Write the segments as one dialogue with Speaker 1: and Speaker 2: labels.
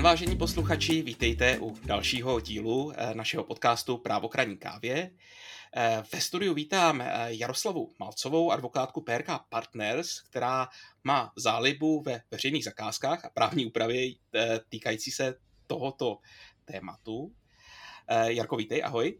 Speaker 1: den, vážení posluchači, vítejte u dalšího dílu eh, našeho podcastu Právokraní kávě. Eh, ve studiu vítám eh, Jaroslavu Malcovou, advokátku PRK Partners, která má zálibu ve veřejných zakázkách a právní úpravě týkající se tohoto tématu. Jarko, vítej, ahoj.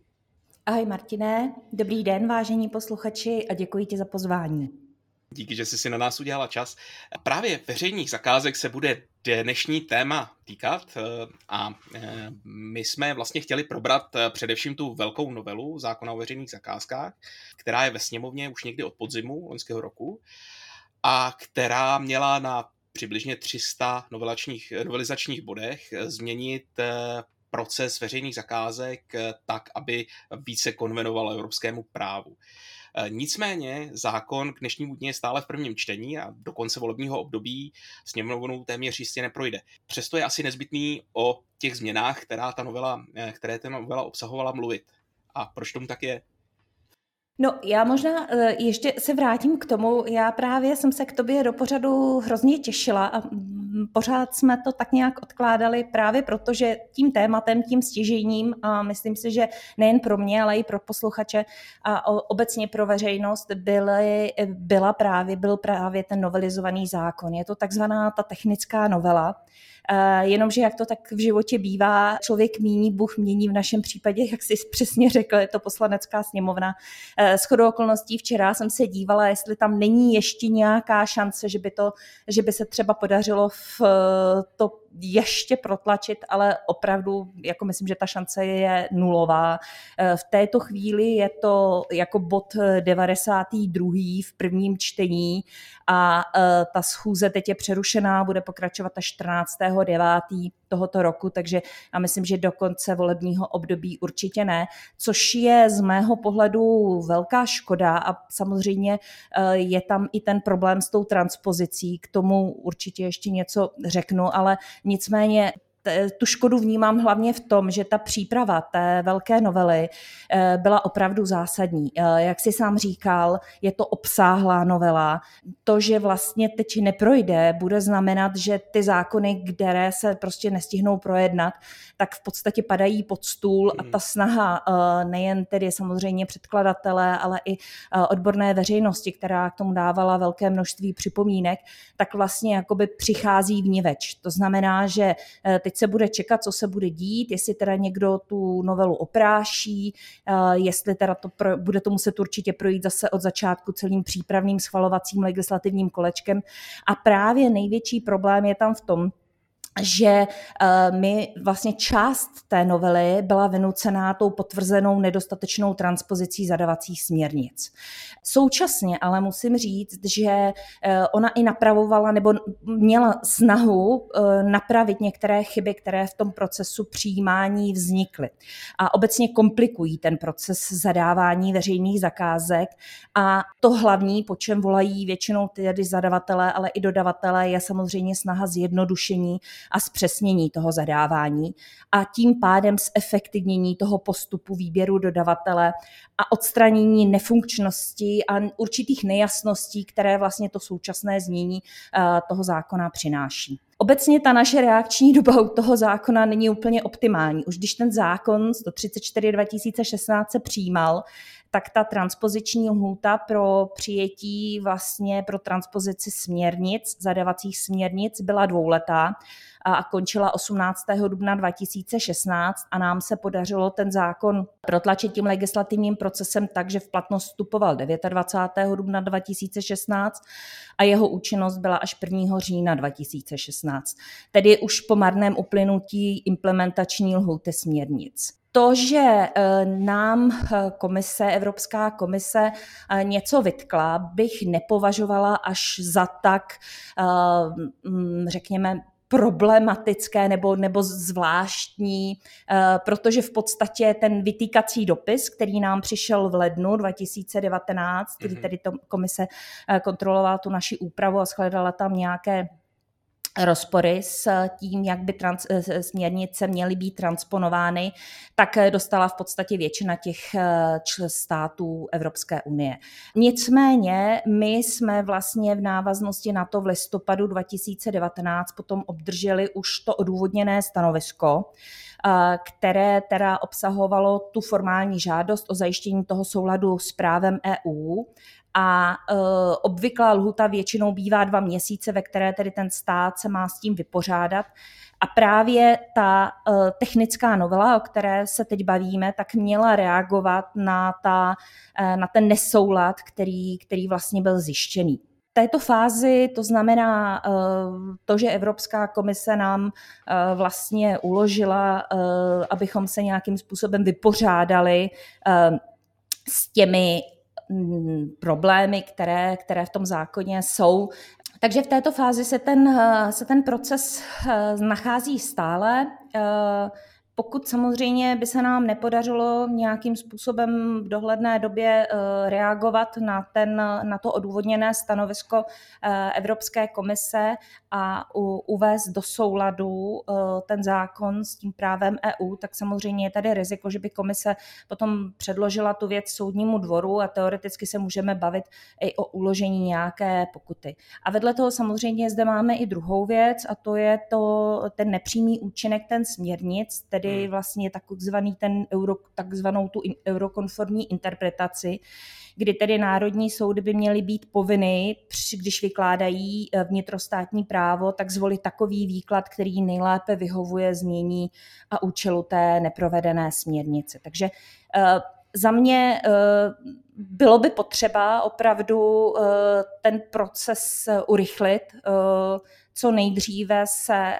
Speaker 2: Ahoj Martine, dobrý den vážení posluchači a děkuji ti za pozvání.
Speaker 1: Díky, že jsi si na nás udělala čas. Právě veřejných zakázek se bude dnešní téma týkat eh, a eh, my jsme vlastně chtěli probrat eh, především tu velkou novelu zákona o veřejných zakázkách, která je ve sněmovně už někdy od podzimu loňského roku a která měla na přibližně 300 novelačních, novelizačních bodech změnit proces veřejných zakázek tak, aby více konvenoval evropskému právu. Eh, nicméně zákon k dnešnímu dní je stále v prvním čtení a do konce volebního období sněmovnou téměř jistě neprojde. Přesto je asi nezbytný o těch změnách, která ta novela, eh, které ta novela obsahovala, mluvit. A proč tomu tak je?
Speaker 2: No, já možná eh, ještě se vrátím k tomu. Já právě jsem se k tobě do pořadu hrozně těšila a mm, pořád jsme to tak nějak odkládali právě proto, že tím tématem, tím stěžením a myslím si, že nejen pro mě, ale i pro posluchače a obecně pro veřejnost byly, byla právě, byl právě ten novelizovaný zákon. Je to takzvaná ta technická novela, Eh, jenomže jak to tak v životě bývá, člověk míní, Bůh mění v našem případě, jak jsi přesně řekl, je to poslanecká sněmovna. Eh, s chodou okolností včera jsem se dívala, jestli tam není ještě nějaká šance, že by, to, že by se třeba podařilo v to ještě protlačit, ale opravdu, jako myslím, že ta šance je nulová. Eh, v této chvíli je to jako bod 92. v prvním čtení a eh, ta schůze teď je přerušená, bude pokračovat až 14. 9. tohoto roku, takže já myslím, že do konce volebního období určitě ne, což je z mého pohledu velká škoda a samozřejmě eh, je tam i ten problém s tou transpozicí, k tomu určitě ještě něco řeknu, ale Nicméně tu škodu vnímám hlavně v tom, že ta příprava té velké novely eh, byla opravdu zásadní. Eh, jak si sám říkal, je to obsáhlá novela. To, že vlastně teď neprojde, bude znamenat, že ty zákony, které se prostě nestihnou projednat, tak v podstatě padají pod stůl a ta snaha eh, nejen tedy samozřejmě předkladatele, ale i odborné veřejnosti, která k tomu dávala velké množství připomínek, tak vlastně jakoby přichází v niveč. To znamená, že teď se bude čekat, co se bude dít, jestli teda někdo tu novelu opráší, eh, jestli teda to pro, bude to muset určitě projít zase od začátku celým přípravným schvalovacím legislativním kolečkem. A právě největší problém je tam v tom, že uh, mi vlastně část té novely byla vynucená tou potvrzenou nedostatečnou transpozicí zadavacích směrnic. Současně ale musím říct, že uh, ona i napravovala nebo měla snahu uh, napravit některé chyby, které v tom procesu přijímání vznikly. A obecně komplikují ten proces zadávání veřejných zakázek a to hlavní, po čem volají většinou tedy zadavatelé, ale i dodavatelé, je samozřejmě snaha zjednodušení a zpřesnění toho zadávání a tím pádem zefektivnění toho postupu výběru dodavatele a odstranění nefunkčnosti a určitých nejasností, které vlastně to současné znění eh, toho zákona přináší. Obecně ta naše reakční doba u toho zákona není úplně optimální. Už když ten zákon 134 2016 se přijímal, tak ta transpoziční lhůta pro přijetí vlastně pro transpozici směrnic, zadavacích směrnic byla dvouletá a končila 18. dubna 2016 a nám se podařilo ten zákon protlačit tím legislativním procesem tak, že v platnost vstupoval 29. dubna 2016 a jeho účinnost byla až 1. října 2016, tedy už po marném uplynutí implementační lhůty směrnic. To, že eh, nám eh, komise, Evropská komise eh, něco vytkla, bych nepovažovala až za tak, mm, řekněme, problematické nebo, nebo zvláštní, protože v podstatě ten vytýkací dopis, který nám přišel v lednu 2019, kdy mhm. tedy to komise kontrolovala tu naši úpravu a shledala tam nějaké rozpory s tím, jak by trans, směrnice měly být transponovány, tak dostala v podstatě většina těch států Evropské unie. Nicméně my jsme vlastně v návaznosti na to v listopadu 2019 potom obdrželi už to odůvodněné stanovisko, které teda obsahovalo tu formální žádost o zajištění toho souladu s právem EU a e, obvyklá lhuta většinou bývá dva měsíce, ve které tedy ten stát se má s tím vypořádat. A právě ta e, technická novela, o které se teď bavíme, tak měla reagovat na, ta, na ten nesoulad, který, který vlastně byl zjištěný této fázi, to znamená to, že Evropská komise nám vlastně uložila, abychom se nějakým způsobem vypořádali s těmi Mm, problémy, které, které v tom zákoně jsou. Takže v této fázi se ten, se ten proces eh, nachází stále. Pokud samozřejmě by se nám nepodařilo nějakým způsobem v dohledné době eh, reagovat na, ten, na to odůvodněné stanovisko eh, Evropské komise a uvést do souladu eh, ten zákon s tím právem EU, tak samozřejmě je tady riziko, že by komise potom předložila tu věc soudnímu dvoru a teoreticky se můžeme bavit i o uložení nějaké pokuty. A vedle toho samozřejmě zde máme i druhou věc a to je to, ten nepřímý účinek ten směrnic, tedy tedy hmm. vlastně takzvaný ten euro, takzvanou tu eurokonformní interpretaci, kdy tedy národní soudy by měly být povinny, když vykládají eh, vnitrostátní právo, tak zvolit takový výklad, který nejlépe vyhovuje změní a účelu té neprovedené směrnice. Takže eh, za mě eh, bylo by potřeba opravdu ten proces urychlit, co nejdříve se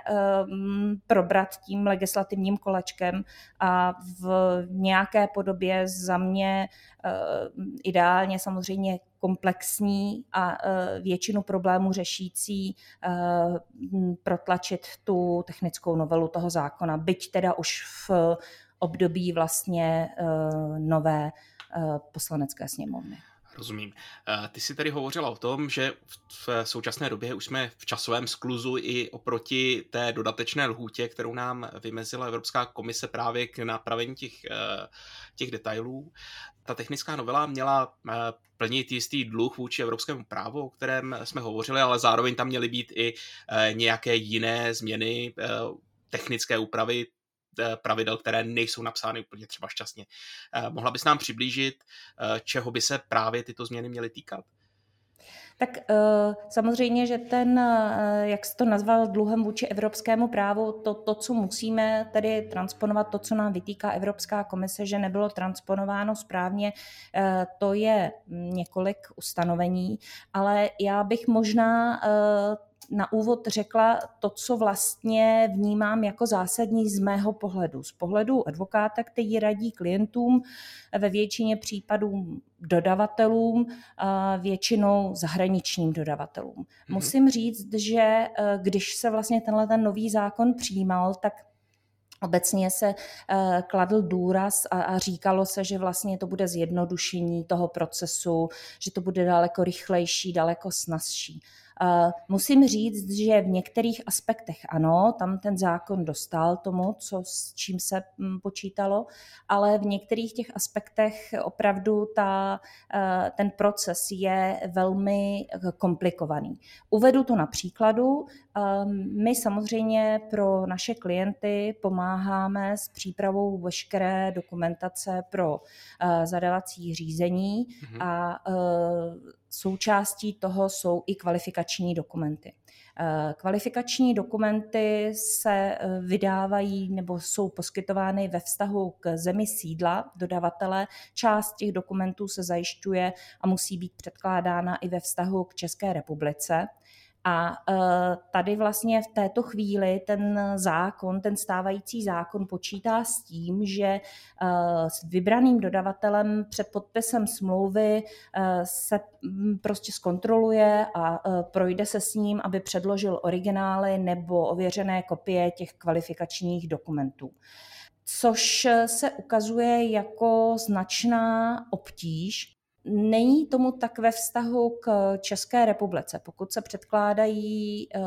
Speaker 2: um, probrat tím legislativním kolečkem a v nějaké podobě za mě uh, ideálně samozřejmě komplexní a uh, většinu problémů řešící uh, protlačit tu technickou novelu toho zákona, byť teda už v období vlastně uh, nové uh, poslanecké sněmovny.
Speaker 1: Rozumím. Eh, ty jsi tady hovořila o tom, že v současné době už jsme v časovém skluzu i oproti té dodatečné lhůtě, kterou nám vymezila Evropská komise právě k napravení těch, eh, těch detailů. Ta technická novela měla eh, plnit jistý dluh vůči evropskému právu, o kterém jsme hovořili, ale zároveň tam měly být i nějaké jiné změny, technické úpravy pravidel, které nejsou napsány úplně třeba šťastně. Eh, mohla bys nám přiblížit, eh, čeho by se právě tyto změny měly týkat?
Speaker 2: Tak samozřejmě, že ten, jak jsi to nazval, dluhem vůči evropskému právu, to, to, co musíme tedy transponovat, to, co nám vytýká Evropská komise, že nebylo transponováno správně, to je několik ustanovení, ale já bych možná na úvod řekla to, co vlastně vnímám jako zásadní z mého pohledu. Z pohledu advokáta, který radí klientům ve většině případů dodavatelům, většinou zahraničním dodavatelům. Mm-hmm. Musím říct, že e, když se vlastně tenhle ten nový zákon přijímal, tak Obecně se uh, kladl důraz a, a říkalo se, že vlastně to bude zjednodušení toho procesu, že to bude daleko rychlejší, daleko snazší. Musím říct, že v některých aspektech ano, tam ten zákon dostal tomu, co, s čím se mm, počítalo, ale v některých těch aspektech opravdu ta, eh, ten proces je velmi komplikovaný. Uvedu to na příkladu. Ehm, my samozřejmě pro naše klienty pomáháme s přípravou veškeré dokumentace pro eh, zadavací řízení mm-hmm. a eh, součástí toho jsou i kvalifikační dokumenty. Eh, kvalifikační dokumenty se eh, vydávají nebo jsou poskytovány ve vztahu k zemi sídla dodavatele. Část těch dokumentů se zajišťuje a musí být předkládána i ve vztahu k České republice. A e, tady vlastně v této chvíli ten zákon, ten stávající zákon počítá s tím, že e, s vybraným dodavatelem před podpisem smlouvy e, se prostě zkontroluje a projde se s ním, aby předložil originály nebo ověřené kopie těch kvalifikačních dokumentů. Což se ukazuje jako značná obtíž, není tomu tak ve vztahu k České republice. Pokud se předkládají uh,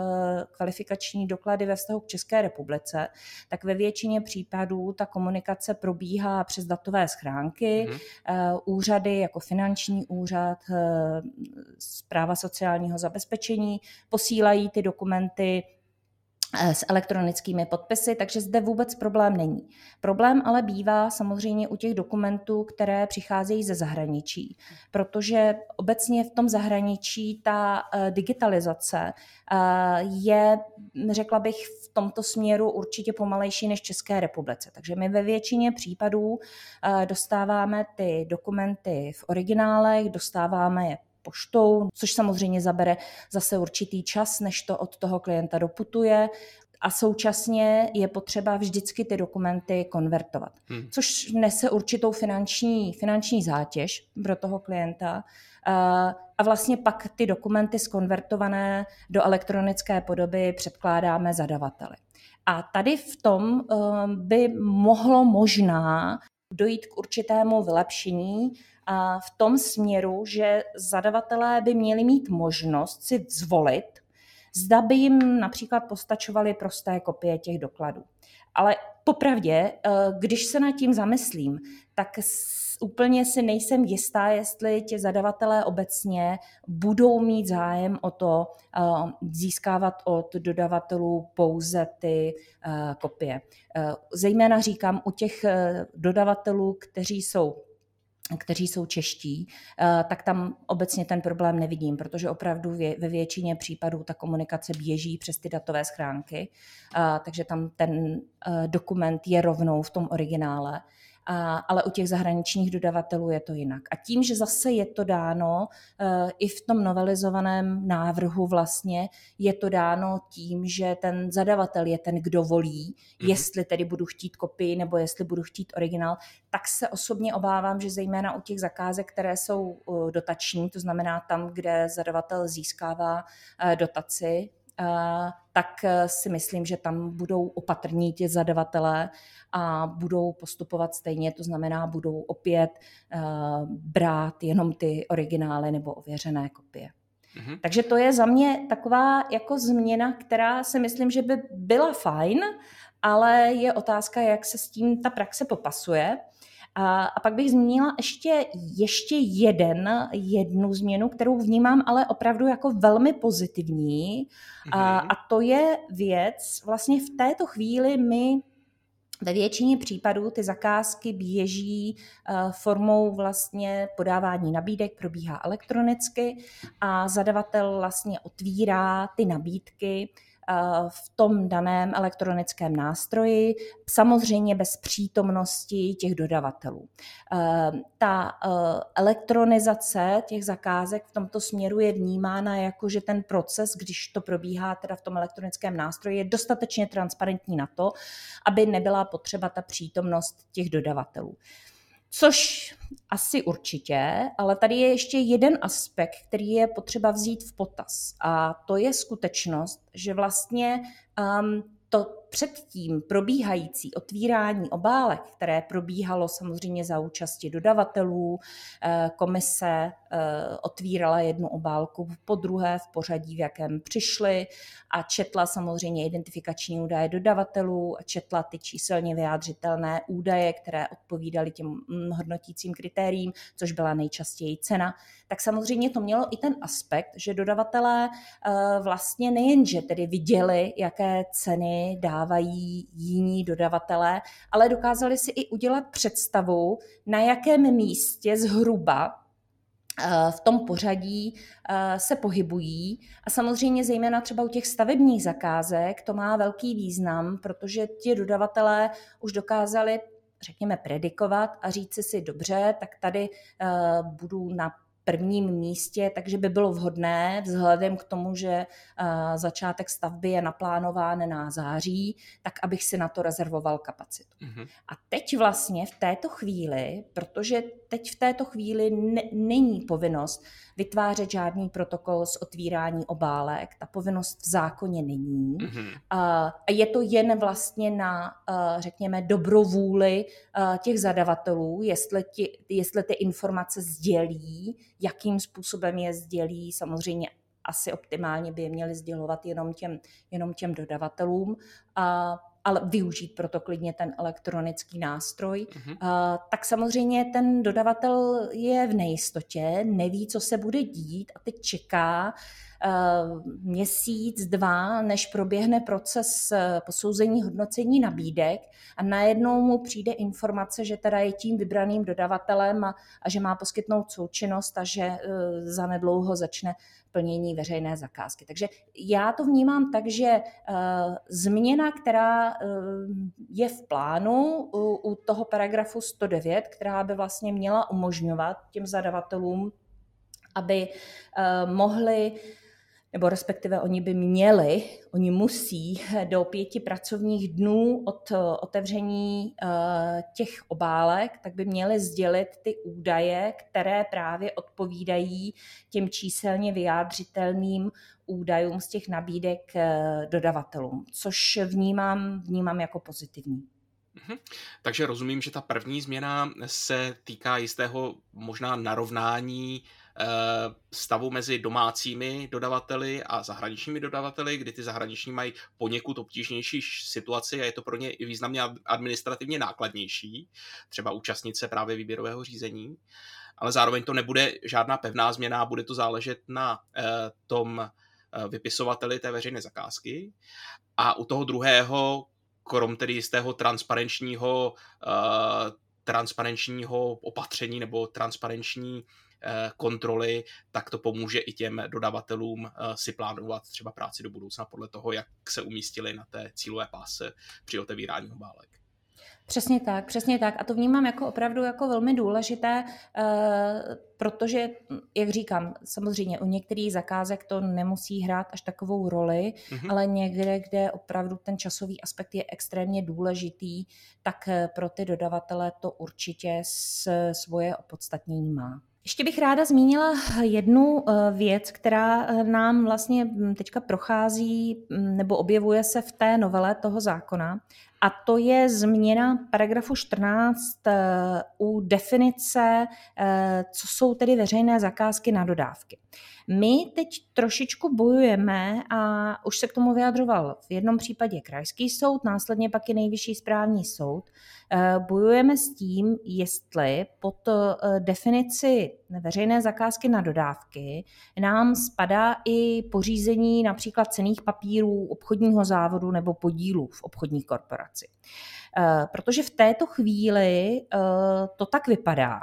Speaker 2: kvalifikační doklady ve vztahu k České republice, tak ve většině případů ta komunikace probíhá přes datové schránky, mm-hmm. úřady jako finanční úřad, zpráva sociálního zabezpečení posílají ty dokumenty Eh, s elektronickými podpisy, takže zde vůbec problém není. Problém ale bývá samozřejmě u těch dokumentů, které přicházejí ze zahraničí, protože obecně v tom zahraničí ta eh, digitalizace eh, je, řekla bych, v tomto směru určitě pomalejší než České republice. Takže my ve většině případů dostáváme ty dokumenty v originálech, dostáváme je poštou, což samozřejmě zabere zase určitý čas, než to od toho klienta doputuje a současně je potřeba vždycky ty dokumenty konvertovat, hmm. což nese určitou finanční, finanční zátěž pro toho klienta. A vlastně pak ty dokumenty skonvertované do elektronické podoby předkládáme zadavateli. A tady v tom eh, by mohlo možná dojít k určitému vylepšení, v tom směru, že zadavatelé by měli mít možnost si zvolit, zda by jim například postačovaly prosté kopie těch dokladů. Ale popravdě, eh, když se nad tím zamyslím, tak úplně si nejsem jistá, jestli ti zadavatelé obecně budou mít zájem o to eh, získávat od dodavatelů pouze ty eh, kopie. Zejména říkám u těch dodavatelů, kteří jsou kteří jsou čeští, eh, tak tam obecně ten problém nevidím, protože opravdu ve většině případů ta komunikace běží přes ty datové schránky, eh, takže tam ten eh, dokument je rovnou v tom originále ale u těch zahraničních dodavatelů je to jinak. A tím, že zase je to dáno uh, i v tom novelizovaném návrhu vlastně, je to dáno tím, že ten zadavatel je ten, kdo volí, mm-hmm. jestli tedy budu chtít kopii nebo jestli budu chtít originál, tak se osobně obávám, že zejména u těch zakázek, které jsou uh, dotační, to znamená tam, kde zadavatel získává uh, dotaci, tak si myslím, že tam budou opatrní ti zadavatelé a budou postupovat stejně, to znamená, budou opět brát jenom ty originály nebo ověřené kopie. Mm-hmm. Takže to je za mě taková jako změna, která si myslím, že by byla fajn, ale je otázka, jak se s tím ta praxe popasuje. A, a pak bych zmínila ještě, ještě jeden, jednu změnu, kterou vnímám ale opravdu jako velmi pozitivní. Mm-hmm. A, a to je věc, vlastně v této chvíli my ve většině případů ty zakázky běží uh, formou vlastně podávání nabídek, probíhá elektronicky a zadavatel vlastně otvírá ty nabídky Eh, v tom daném elektronickém nástroji, samozřejmě bez přítomnosti těch dodavatelů. Eh, ta eh, elektronizace těch zakázek v tomto směru je vnímána jako, že ten proces, když to probíhá teda v tom elektronickém nástroji, je dostatečně transparentní na to, aby nebyla potřeba ta přítomnost těch dodavatelů. Což asi určitě, ale tady je ještě jeden aspekt, který je potřeba vzít v potaz. A to je skutečnost, že vlastně um, to předtím probíhající otvírání obálek, které probíhalo samozřejmě za účasti dodavatelů, eh, komise eh, otvírala jednu obálku po druhé v pořadí, v jakém přišly a četla samozřejmě identifikační údaje dodavatelů a četla ty číselně vyjádřitelné údaje, které odpovídaly těm hodnotícím kritériím, což byla nejčastěji cena, tak samozřejmě to mělo i ten aspekt, že dodavatelé eh, vlastně nejenže tedy viděli, jaké ceny dá dávají jiní dodavatelé, ale dokázali si i udělat představu, na jakém místě zhruba eh, v tom pořadí eh, se pohybují. A samozřejmě zejména třeba u těch stavebních zakázek to má velký význam, protože ti dodavatelé už dokázali řekněme, predikovat a říct si dobře, tak tady uh, budu na prvním místě, takže by bylo vhodné vzhledem k tomu, že začátek stavby je naplánován na září, tak abych si na to rezervoval kapacitu. Mm-hmm. A teď vlastně v této chvíli, protože teď v této chvíli ne, není povinnost vytvářet žádný protokol s otvírání obálek, ta povinnost v zákoně není. Mm-hmm. A je to jen vlastně na, řekněme, dobrovůli těch zadavatelů, jestli, ti, jestli ty informace sdělí, jakým způsobem je sdělí, samozřejmě asi optimálně by je měli sdělovat jenom těm, jenom těm dodavatelům, a, ale využít proto klidně ten elektronický nástroj, mm-hmm. tak samozřejmě ten dodavatel je v nejistotě, neví, co se bude dít a teď čeká, měsíc, dva, než proběhne proces eh, posouzení hodnocení nabídek a najednou mu přijde informace, že teda je tím vybraným dodavatelem a, a že má poskytnout součinnost a že uh, zanedlouho začne plnění veřejné zakázky. Takže já to vnímám tak, že změna, která je v plánu u, toho paragrafu 109, která by vlastně měla umožňovat těm zadavatelům, aby mohli nebo respektive oni by měli, oni musí do pěti pracovních dnů od eh, otevření eh, těch obálek, tak by měli sdělit ty údaje, které právě odpovídají těm číselně vyjádřitelným údajům z těch nabídek eh, dodavatelům, což vnímám, vnímám jako pozitivní.
Speaker 1: Mhm. Takže rozumím, že ta první změna se týká jistého možná narovnání stavu mezi domácími dodavateli a zahraničními dodavateli, kdy ty zahraniční mají poněkud obtížnější situaci a je to pro ně i významně administrativně nákladnější, třeba účastnit se právě výběrového řízení. Ale zároveň to nebude žádná pevná změna, bude to záležet na eh, tom eh, vypisovateli té veřejné zakázky. A u toho druhého, krom tedy jistého transparenčního, transparenčního opatření nebo transparenční Eh, kontroly, tak to pomůže i těm dodavatelům eh, si plánovat třeba práci do budoucna podle toho, jak se umístili na té cílové páse při otevírání obálek.
Speaker 2: Přesně tak, přesně tak. A to vnímám jako opravdu jako velmi důležité, eh, protože, jak říkám, samozřejmě u některých zakázek to nemusí hrát až takovou roli, mm-hmm. ale někde, kde opravdu ten časový aspekt je extrémně důležitý, tak pro ty dodavatele to určitě svoje opodstatnění má. Ještě bych ráda zmínila jednu eh, věc, která eh, nám vlastně hm, teďka prochází hm, nebo objevuje se v té novele toho zákona. A to je změna paragrafu 14 eh, u definice, co jsou tedy veřejné zakázky na dodávky. My teď trošičku bojujeme a už se k tomu vyjadřoval v jednom případě krajský soud, následně pak i nejvyšší správní soud. Eh, bojujeme s tím, jestli pod eh, definici veřejné zakázky na dodávky nám spadá i pořízení například cených papírů obchodního závodu nebo podílů v obchodní korporaci. Eh, protože v této chvíli to tak vypadá,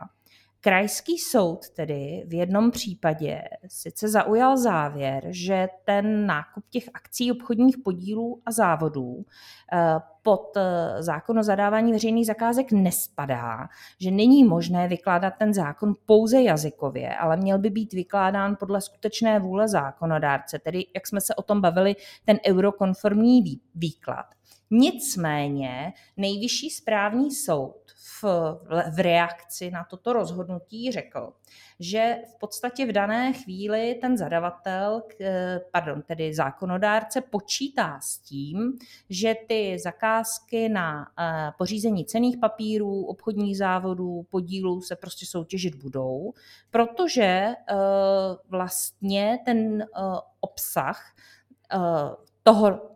Speaker 2: Krajský soud tedy v jednom případě sice zaujal závěr, že ten nákup těch akcí obchodních podílů a závodů eh, pod eh, zákon o zadávání veřejných zakázek nespadá, že není možné vykládat ten zákon pouze jazykově, ale měl by být vykládán podle skutečné vůle zákonodárce, tedy jak jsme se o tom bavili, ten eurokonformní výklad. Nicméně nejvyšší správní soud v, v reakci na toto rozhodnutí řekl, že v podstatě v dané chvíli ten zadavatel, pardon, tedy zákonodárce počítá s tím, že ty zakázky na eh, pořízení cených papírů, obchodních závodů, podílů se prostě soutěžit budou, protože eh, vlastně ten obsah toho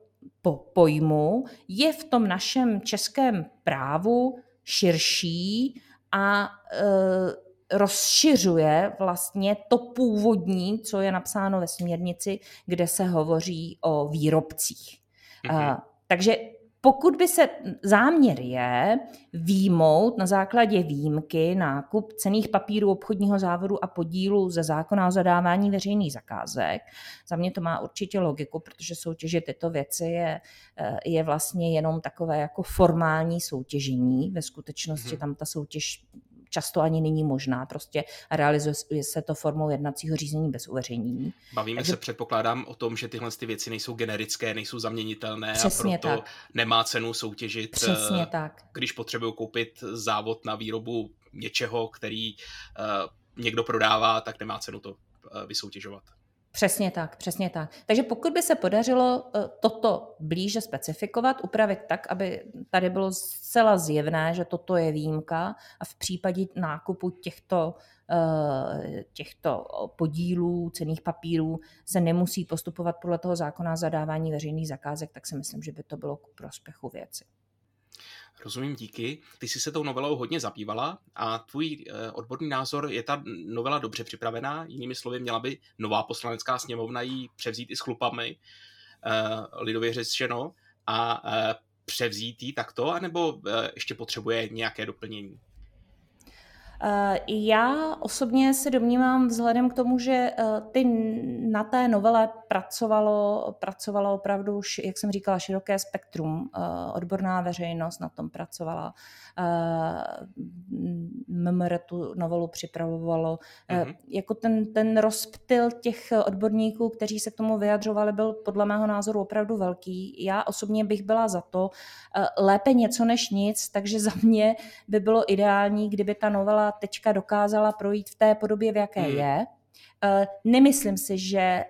Speaker 2: pojmu je v tom našem českém právu širší a e, rozšiřuje vlastně to původní, co je napsáno ve směrnici, kde se hovoří o výrobcích. Mm-hmm. takže pokud by se záměr je výjmout na základě výjimky nákup cených papírů obchodního závodu a podílu ze zákona o zadávání veřejných zakázek, za mě to má určitě logiku, protože soutěže tyto věci je, eh, je vlastně jenom takové jako formální soutěžení. Ve skutečnosti mhm. tam ta soutěž často ani není možná. Prostě realizuje se to formou jednacího řízení bez uveřejnění.
Speaker 1: Bavíme Takže... se, předpokládám, o tom, že tyhle ty věci nejsou generické, nejsou zaměnitelné
Speaker 2: Přesně
Speaker 1: a proto
Speaker 2: tak.
Speaker 1: nemá cenu soutěžit.
Speaker 2: Přesně eh, tak.
Speaker 1: Když potřebují koupit závod na výrobu něčeho, který uh, někdo prodává, tak nemá cenu to uh, vysoutěžovat.
Speaker 2: Přesně tak, přesně tak. Takže pokud by se podařilo eh, toto blíže specifikovat, upravit tak, aby tady bylo zcela zjevné, že toto je výjimka a v případě nákupu těchto, eh, těchto podílů, cených papírů se nemusí postupovat podle toho zákona zadávání veřejných zakázek, tak si myslím, že by to bylo k prospěchu věci.
Speaker 1: Rozumím, díky. Ty jsi se tou novelou hodně zabývala a tvůj eh, odborný názor, je ta novela dobře připravená? Jinými slovy, měla by nová poslanecká sněmovna ji převzít i s chlupami, eh, lidově řečeno, a eh, převzít ji takto, anebo ještě potřebuje nějaké doplnění?
Speaker 2: Eh, já osobně se domnívám vzhledem k tomu, že eh, ty na té novele pracovalo, pracovalo opravdu, jak jsem říkala, široké spektrum. Eh, odborná veřejnost na tom pracovala. MMR tu novelu připravovalo. Mm-hmm. Jako ten, ten rozptyl těch odborníků, kteří se k tomu vyjadřovali, byl podle mého názoru opravdu velký. Já osobně bych byla za to lépe něco než nic, takže za mě by bylo ideální, kdyby ta novela teďka dokázala projít v té podobě, v jaké hmm. je. Eh, nemyslím si, že eh,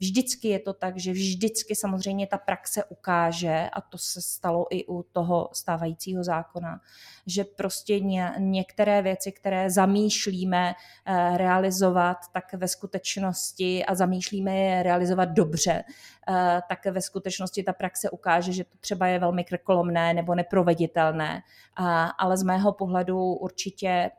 Speaker 2: vždycky je to tak, že vždycky samozřejmě ta praxe ukáže, a to se stalo i u toho stávajícího zákona, že prostě některé věci, které zamýšlíme eh, realizovat, tak ve skutečnosti a zamýšlíme je realizovat dobře, tak ve skutečnosti ta praxe ukáže, že to třeba je velmi krkolomné nebo neproveditelné. Ale z mého pohledu určitě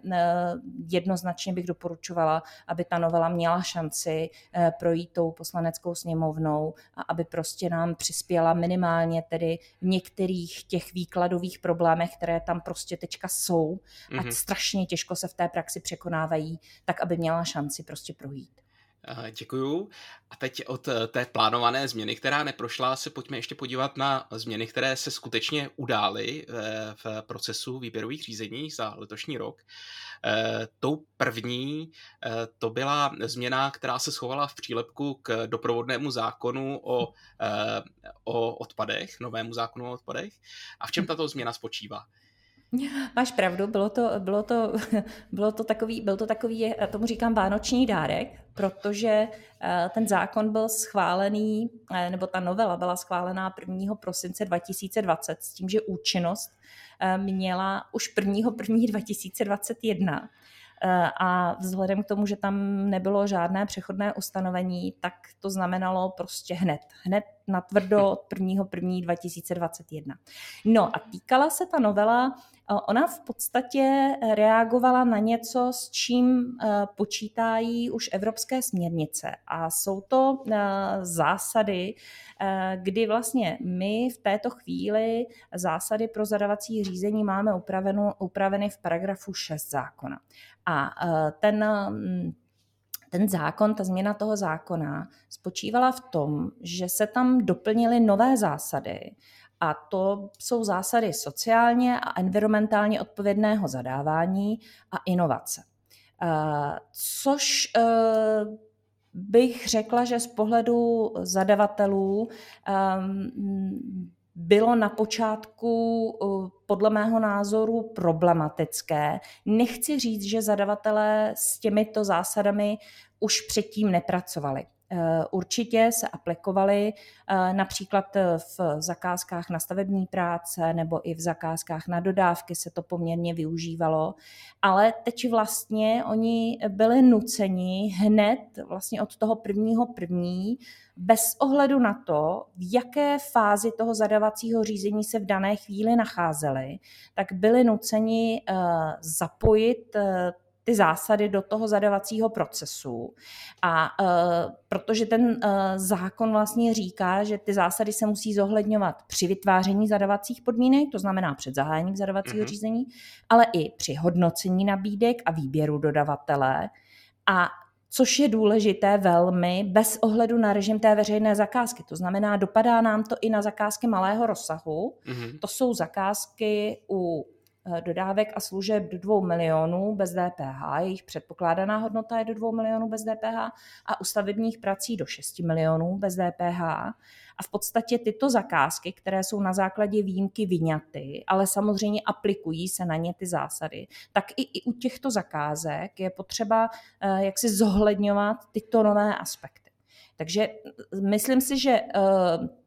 Speaker 2: jednoznačně bych doporučovala, aby ta novela měla šanci eh, projít tou poslaneckou sněmovnou a aby prostě nám přispěla minimálně tedy v některých těch výkladových problémech, které tam prostě teďka jsou a mm-hmm. strašně těžko se v té praxi překonávají, tak aby měla šanci prostě projít.
Speaker 1: Děkuju. A teď od eh, té plánované změny, která neprošla, se pojďme ještě podívat na změny, které se skutečně udály eh, v procesu výběrových řízení za letošní rok. Eh, tou první to byla změna, která se schovala v přílepku k doprovodnému zákonu o, o odpadech, novému zákonu o odpadech. A v čem tato změna spočívá?
Speaker 2: Máš pravdu, bylo to, bylo to, bylo to takový, byl to takový, tomu říkám vánoční dárek, protože eh, ten zákon byl schválený, eh, nebo ta novela byla schválená 1. prosince 2020 s tím, že účinnost eh, měla už 1. 1. 2021. A vzhledem k tomu, že tam nebylo žádné přechodné ustanovení, tak to znamenalo prostě hned. Hned na tvrdo od 1. 1. 2021. No a týkala se ta novela Ona v podstatě reagovala na něco, s čím eh, počítají už evropské směrnice. A jsou to eh, zásady, eh, kdy vlastně my v této chvíli zásady pro zadavací řízení máme upraveny v paragrafu 6 zákona. A ten mm, ten zákon, ta změna toho zákona spočívala v tom, že se tam doplnily nové zásady, a to jsou zásady sociálně a environmentálně odpovědného zadávání a inovace. Eh, což eh, bych řekla, že z pohledu zadavatelů ehm, bylo na počátku eh, podle mého názoru problematické. Nechci říct, že zadavatelé s těmito zásadami už předtím nepracovali. Eh, určitě se aplikovaly eh, například eh, v zakázkách na stavební práce nebo i v zakázkách na dodávky se to poměrně využívalo, ale teď vlastně oni byli nuceni hned vlastně od toho prvního první bez ohledu na to, v jaké fázi toho zadavacího řízení se v dané chvíli nacházeli, tak byli nuceni zapojit ty zásady do toho zadavacího procesu. A uh, protože ten uh, zákon vlastně říká, že ty zásady se musí zohledňovat při vytváření zadavacích podmínek, to znamená před zahájením zadavacího mm-hmm. řízení, ale i při hodnocení nabídek a výběru dodavatele. A což je důležité velmi bez ohledu na režim té veřejné zakázky. To znamená, dopadá nám to i na zakázky malého rozsahu. Mm-hmm. To jsou zakázky u dodávek a služeb do 2 milionů bez DPH, jejich předpokládaná hodnota je do 2 milionů bez DPH a u stavebních prací do 6 milionů bez DPH. A v podstatě tyto zakázky, které jsou na základě výjimky vyňaty, ale samozřejmě aplikují se na ně ty zásady, tak i, i u těchto zakázek je potřeba eh, jak si zohledňovat tyto nové aspekty. Takže myslím si, že eh,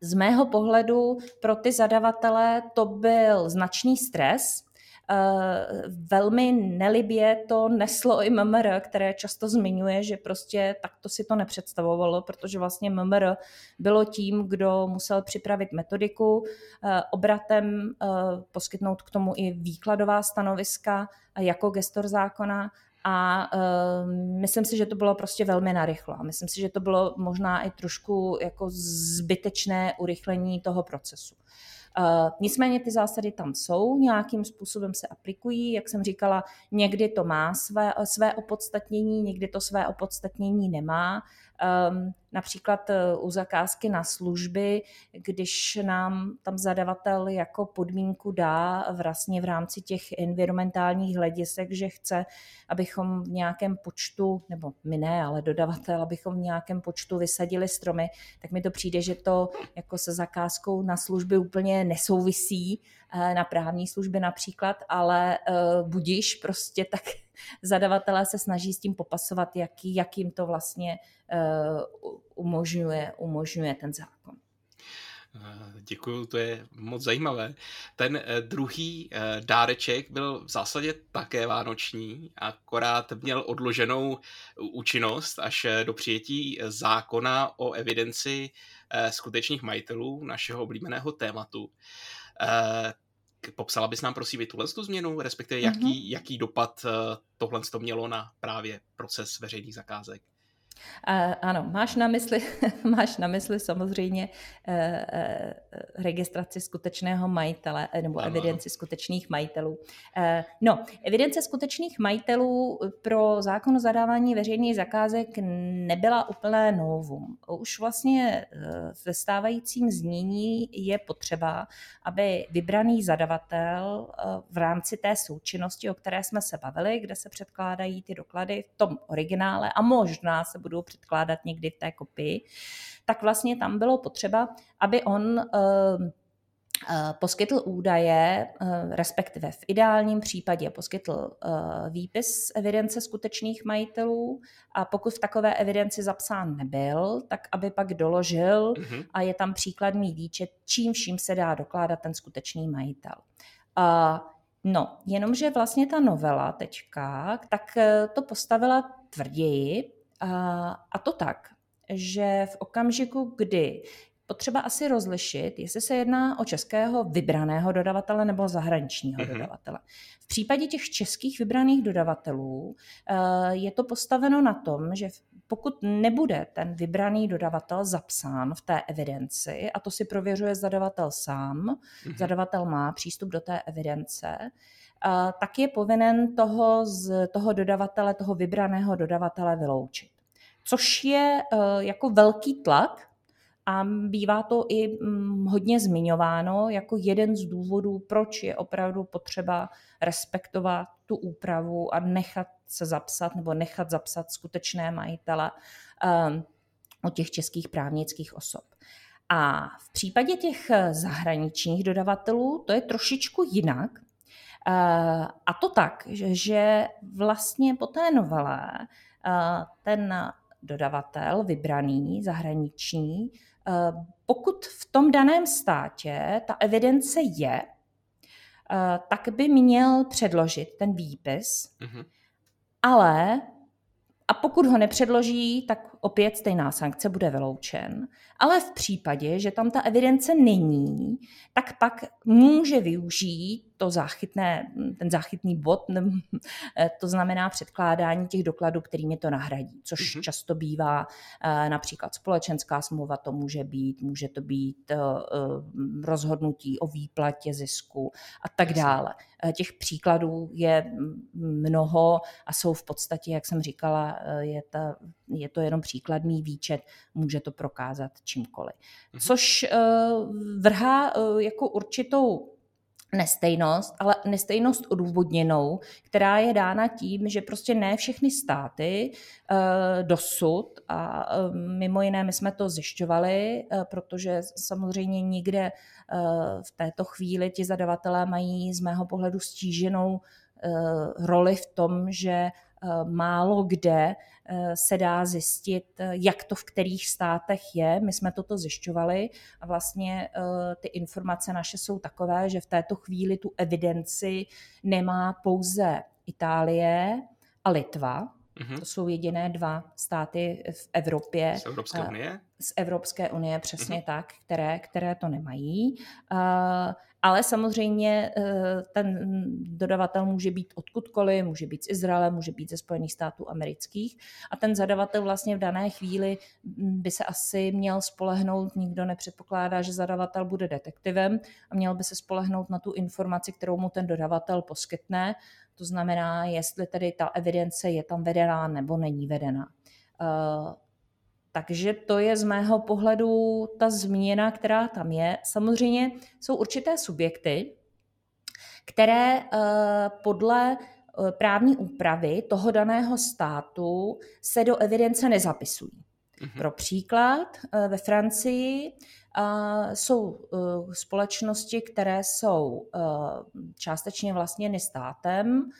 Speaker 2: z mého pohledu pro ty zadavatele to byl značný stres, Eh, velmi nelibě to neslo i MMR, které často zmiňuje, že prostě takto si to nepředstavovalo, protože vlastně MMR bylo tím, kdo musel připravit metodiku, eh, obratem eh, poskytnout k tomu i výkladová stanoviska jako gestor zákona a uh, myslím si, že to bylo prostě velmi narychlo. Myslím si, že to bylo možná i trošku jako zbytečné urychlení toho procesu. Uh, nicméně ty zásady tam jsou, nějakým způsobem se aplikují, jak jsem říkala, někdy to má své, své opodstatnění, někdy to své opodstatnění nemá. Um, například eh, u zakázky na služby, když nám tam zadavatel jako podmínku dá vlastně v rámci těch environmentálních hledisek, že chce, abychom v nějakém počtu, nebo my ne, ale dodavatel, abychom v nějakém počtu vysadili stromy, tak mi to přijde, že to jako se zakázkou na služby úplně nesouvisí, eh, na právní služby například, ale eh, budíš prostě tak zadavatelé se snaží s tím popasovat, jaký, jak jim to vlastně uh, umožňuje, umožňuje ten zákon.
Speaker 1: Eh, Děkuji, to je moc zajímavé. Ten eh, druhý dáreček byl v zásadě také vánoční, akorát měl odloženou účinnost až do přijetí zákona o evidenci skutečných majitelů našeho oblíbeného tématu. Popsala bys nám prosím i tuhle tu změnu, respektive jaký, mm-hmm. jaký dopad eh, tohle to mělo na právě proces veřejných zakázek?
Speaker 2: Uh, ano, máš na mysli, máš na mysli samozřejmě uh, uh, registraci skutečného majitele nebo ano. evidenci skutečných majitelů. Uh, no, evidence skutečných majitelů pro zákon o zadávání veřejných zakázek nebyla úplné novum. Už vlastně ve stávajícím znění je potřeba, aby vybraný zadavatel v rámci té součinnosti, o které jsme se bavili, kde se předkládají ty doklady v tom originále a možná se budou předkládat někdy v té kopii, tak vlastně tam bylo potřeba, aby on eh, eh, poskytl údaje, eh, respektive v ideálním případě poskytl výpis evidence skutečných majitelů a pokud v takové evidenci zapsán nebyl, tak aby pak doložil mm-hmm. a je tam příkladný výčet, čím vším se dá dokládat ten skutečný majitel. No, jenomže vlastně ta novela teďka, tak to postavila tvrději, a to tak, že v okamžiku, kdy potřeba asi rozlišit, jestli se jedná o českého vybraného dodavatele nebo zahraničního mm-hmm. dodavatele. V případě těch českých vybraných dodavatelů eh, je to postaveno na tom, že pokud nebude ten vybraný dodavatel zapsán v té evidenci, a to si prověřuje zadavatel sám, mm-hmm. zadavatel má přístup do té evidence, tak je povinen toho, z toho dodavatele, toho vybraného dodavatele vyloučit. Což je e, jako velký tlak a bývá to i mm, hodně zmiňováno jako jeden z důvodů, proč je opravdu potřeba respektovat tu úpravu a nechat se zapsat nebo nechat zapsat skutečné majitele od těch českých právnických osob. A v případě těch zahraničních dodavatelů to je trošičku jinak, Eh, a to tak, že vlastně po té novele eh, ten dodavatel vybraný, zahraniční, eh, pokud v tom daném státě ta evidence je, tak by měl předložit ten výpis, mm-hmm. ale a pokud ho nepředloží, tak opět stejná sankce bude vyloučen. Ale v případě, že tam ta evidence není, tak pak může využít to záchytné, ten záchytný bod, to znamená předkládání těch dokladů, kterými to nahradí, což mm-hmm. často bývá eh, například společenská smlouva, to může být, může to být eh, eh, rozhodnutí o výplatě zisku a tak dále. Těch příkladů je mnoho a jsou v podstatě, jak jsem říkala, je, ta, je to jenom příkladný výčet, může to prokázat čímkoliv. Mhm. Což vrhá jako určitou nestejnost, ale nestejnost odůvodněnou, která je dána tím, že prostě ne všechny státy uh, dosud, a mimo jiné my jsme to zjišťovali, protože samozřejmě nikde v této chvíli ti zadavatelé mají z mého pohledu stíženou roli v tom, že málo kde Eh, se dá zjistit, eh, jak to v kterých státech je. My jsme toto zjišťovali a vlastně eh, ty informace naše jsou takové, že v této chvíli tu evidenci nemá pouze Itálie a Litva, Mm-hmm. To jsou jediné dva státy v Evropě.
Speaker 1: Z Evropské unie?
Speaker 2: Z Evropské unie, přesně mm-hmm. tak, které, které to nemají. Uh, ale samozřejmě eh, ten dodavatel může být odkudkoliv, může být z Izraele, může být ze Spojených států amerických a ten zadavatel vlastně v dané chvíli mm, by se asi měl spolehnout, nikdo nepředpokládá, že zadavatel bude detektivem a měl by se spolehnout na tu informaci, kterou mu ten dodavatel poskytne, to znamená, jestli tedy ta evidence je tam vedená nebo není vedená. Takže to je z mého pohledu ta změna, která tam je. Samozřejmě jsou určité subjekty, které eh, podle eh, právní úpravy toho daného státu se do evidence nezapisují. Mm-hmm. Pro příklad, eh, ve Francii jsou společnosti, které jsou částečně vlastněny státem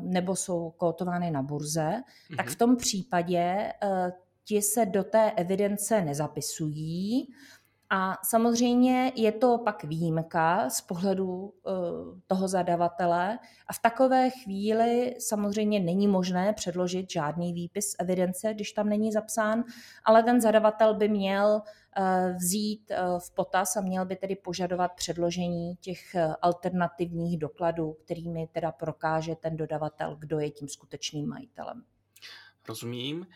Speaker 2: nebo jsou kotovány na burze, mm-hmm. tak v tom případě ti se do té evidence nezapisují. A samozřejmě je to pak výjimka z pohledu eh, toho zadavatele a v takové chvíli samozřejmě není možné předložit žádný výpis evidence, když tam není zapsán, ale ten zadavatel by měl eh, vzít eh, v potaz a měl by tedy požadovat předložení těch alternativních dokladů, kterými teda prokáže ten dodavatel, kdo je tím skutečným majitelem.
Speaker 1: Rozumím.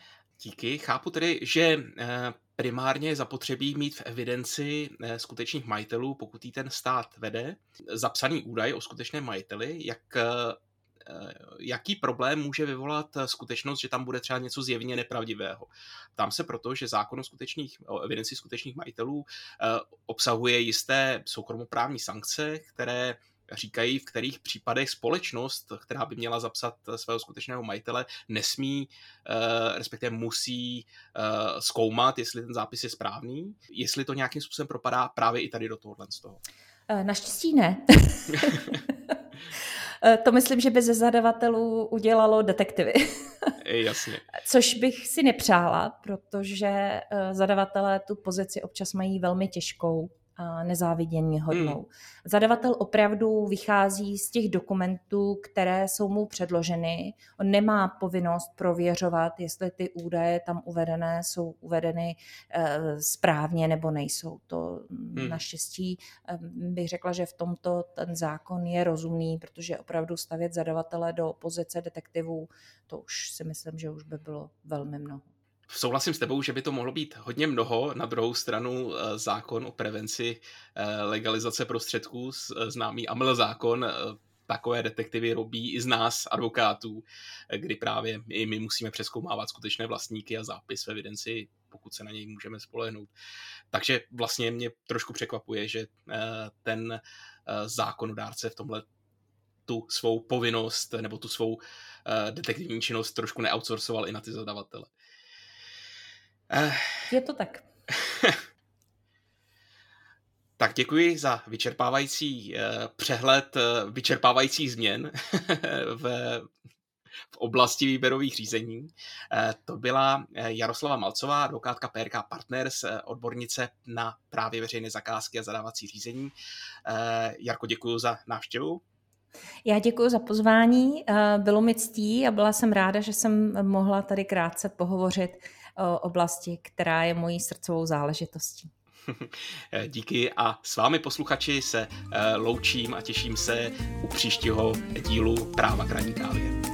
Speaker 1: Díky. Chápu tedy, že eh, primárně je zapotřebí mít v evidenci eh, skutečných majitelů, pokud jí ten stát vede, zapsaný údaj o skutečném majiteli, jak eh, jaký problém může vyvolat skutečnost, že tam bude třeba něco zjevně nepravdivého. Tam se proto, že zákon o, skutečných, o evidenci skutečných majitelů obsahuje jisté soukromoprávní sankce, které říkají, v kterých případech společnost, která by měla zapsat svého skutečného majitele, nesmí, eh, respektive musí eh, zkoumat, jestli ten zápis je správný, jestli to nějakým způsobem propadá právě i tady do tohohle z toho.
Speaker 2: Eh, naštěstí ne. to myslím, že by ze zadavatelů udělalo detektivy.
Speaker 1: Jasně.
Speaker 2: Což bych si nepřála, protože zadavatelé tu pozici občas mají velmi těžkou nezávidění hodnou. Hmm. Zadavatel opravdu vychází z těch dokumentů, které jsou mu předloženy. On nemá povinnost prověřovat, jestli ty údaje tam uvedené jsou uvedeny e, správně nebo nejsou. To hmm. naštěstí e, bych řekla, že v tomto ten zákon je rozumný, protože opravdu stavět zadavatele do pozice detektivů, to už si myslím, že už by bylo velmi mnoho
Speaker 1: souhlasím s tebou, že by to mohlo být hodně mnoho. Na druhou stranu eh, zákon o prevenci eh, legalizace prostředků, eh, známý AML zákon, takové detektivy robí i z nás, advokátů, kdy právě i my musíme přeskoumávat skutečné vlastníky a zápis v evidenci, pokud se na něj můžeme spolehnout. Takže vlastně mě trošku překvapuje, že ten zákonodárce v tomhle tu svou povinnost nebo tu svou detektivní činnost trošku neoutsourcoval i na ty zadavatele.
Speaker 2: Je to tak.
Speaker 1: tak děkuji za vyčerpávající eh, přehled eh, vyčerpávajících změn v, v oblasti výběrových řízení. Eh, to byla Jaroslava Malcová, advokátka PRK Partners, odbornice na právě veřejné zakázky a zadávací řízení. Jarko, děkuji za návštěvu.
Speaker 2: Já děkuji za pozvání, bylo mi ctí a byla jsem ráda, že jsem mohla tady krátce pohovořit oblasti, která je mojí srdcovou záležitostí.
Speaker 1: Díky a s vámi posluchači se eh, loučím a těším se u příštího dílu Práva kraní kávě.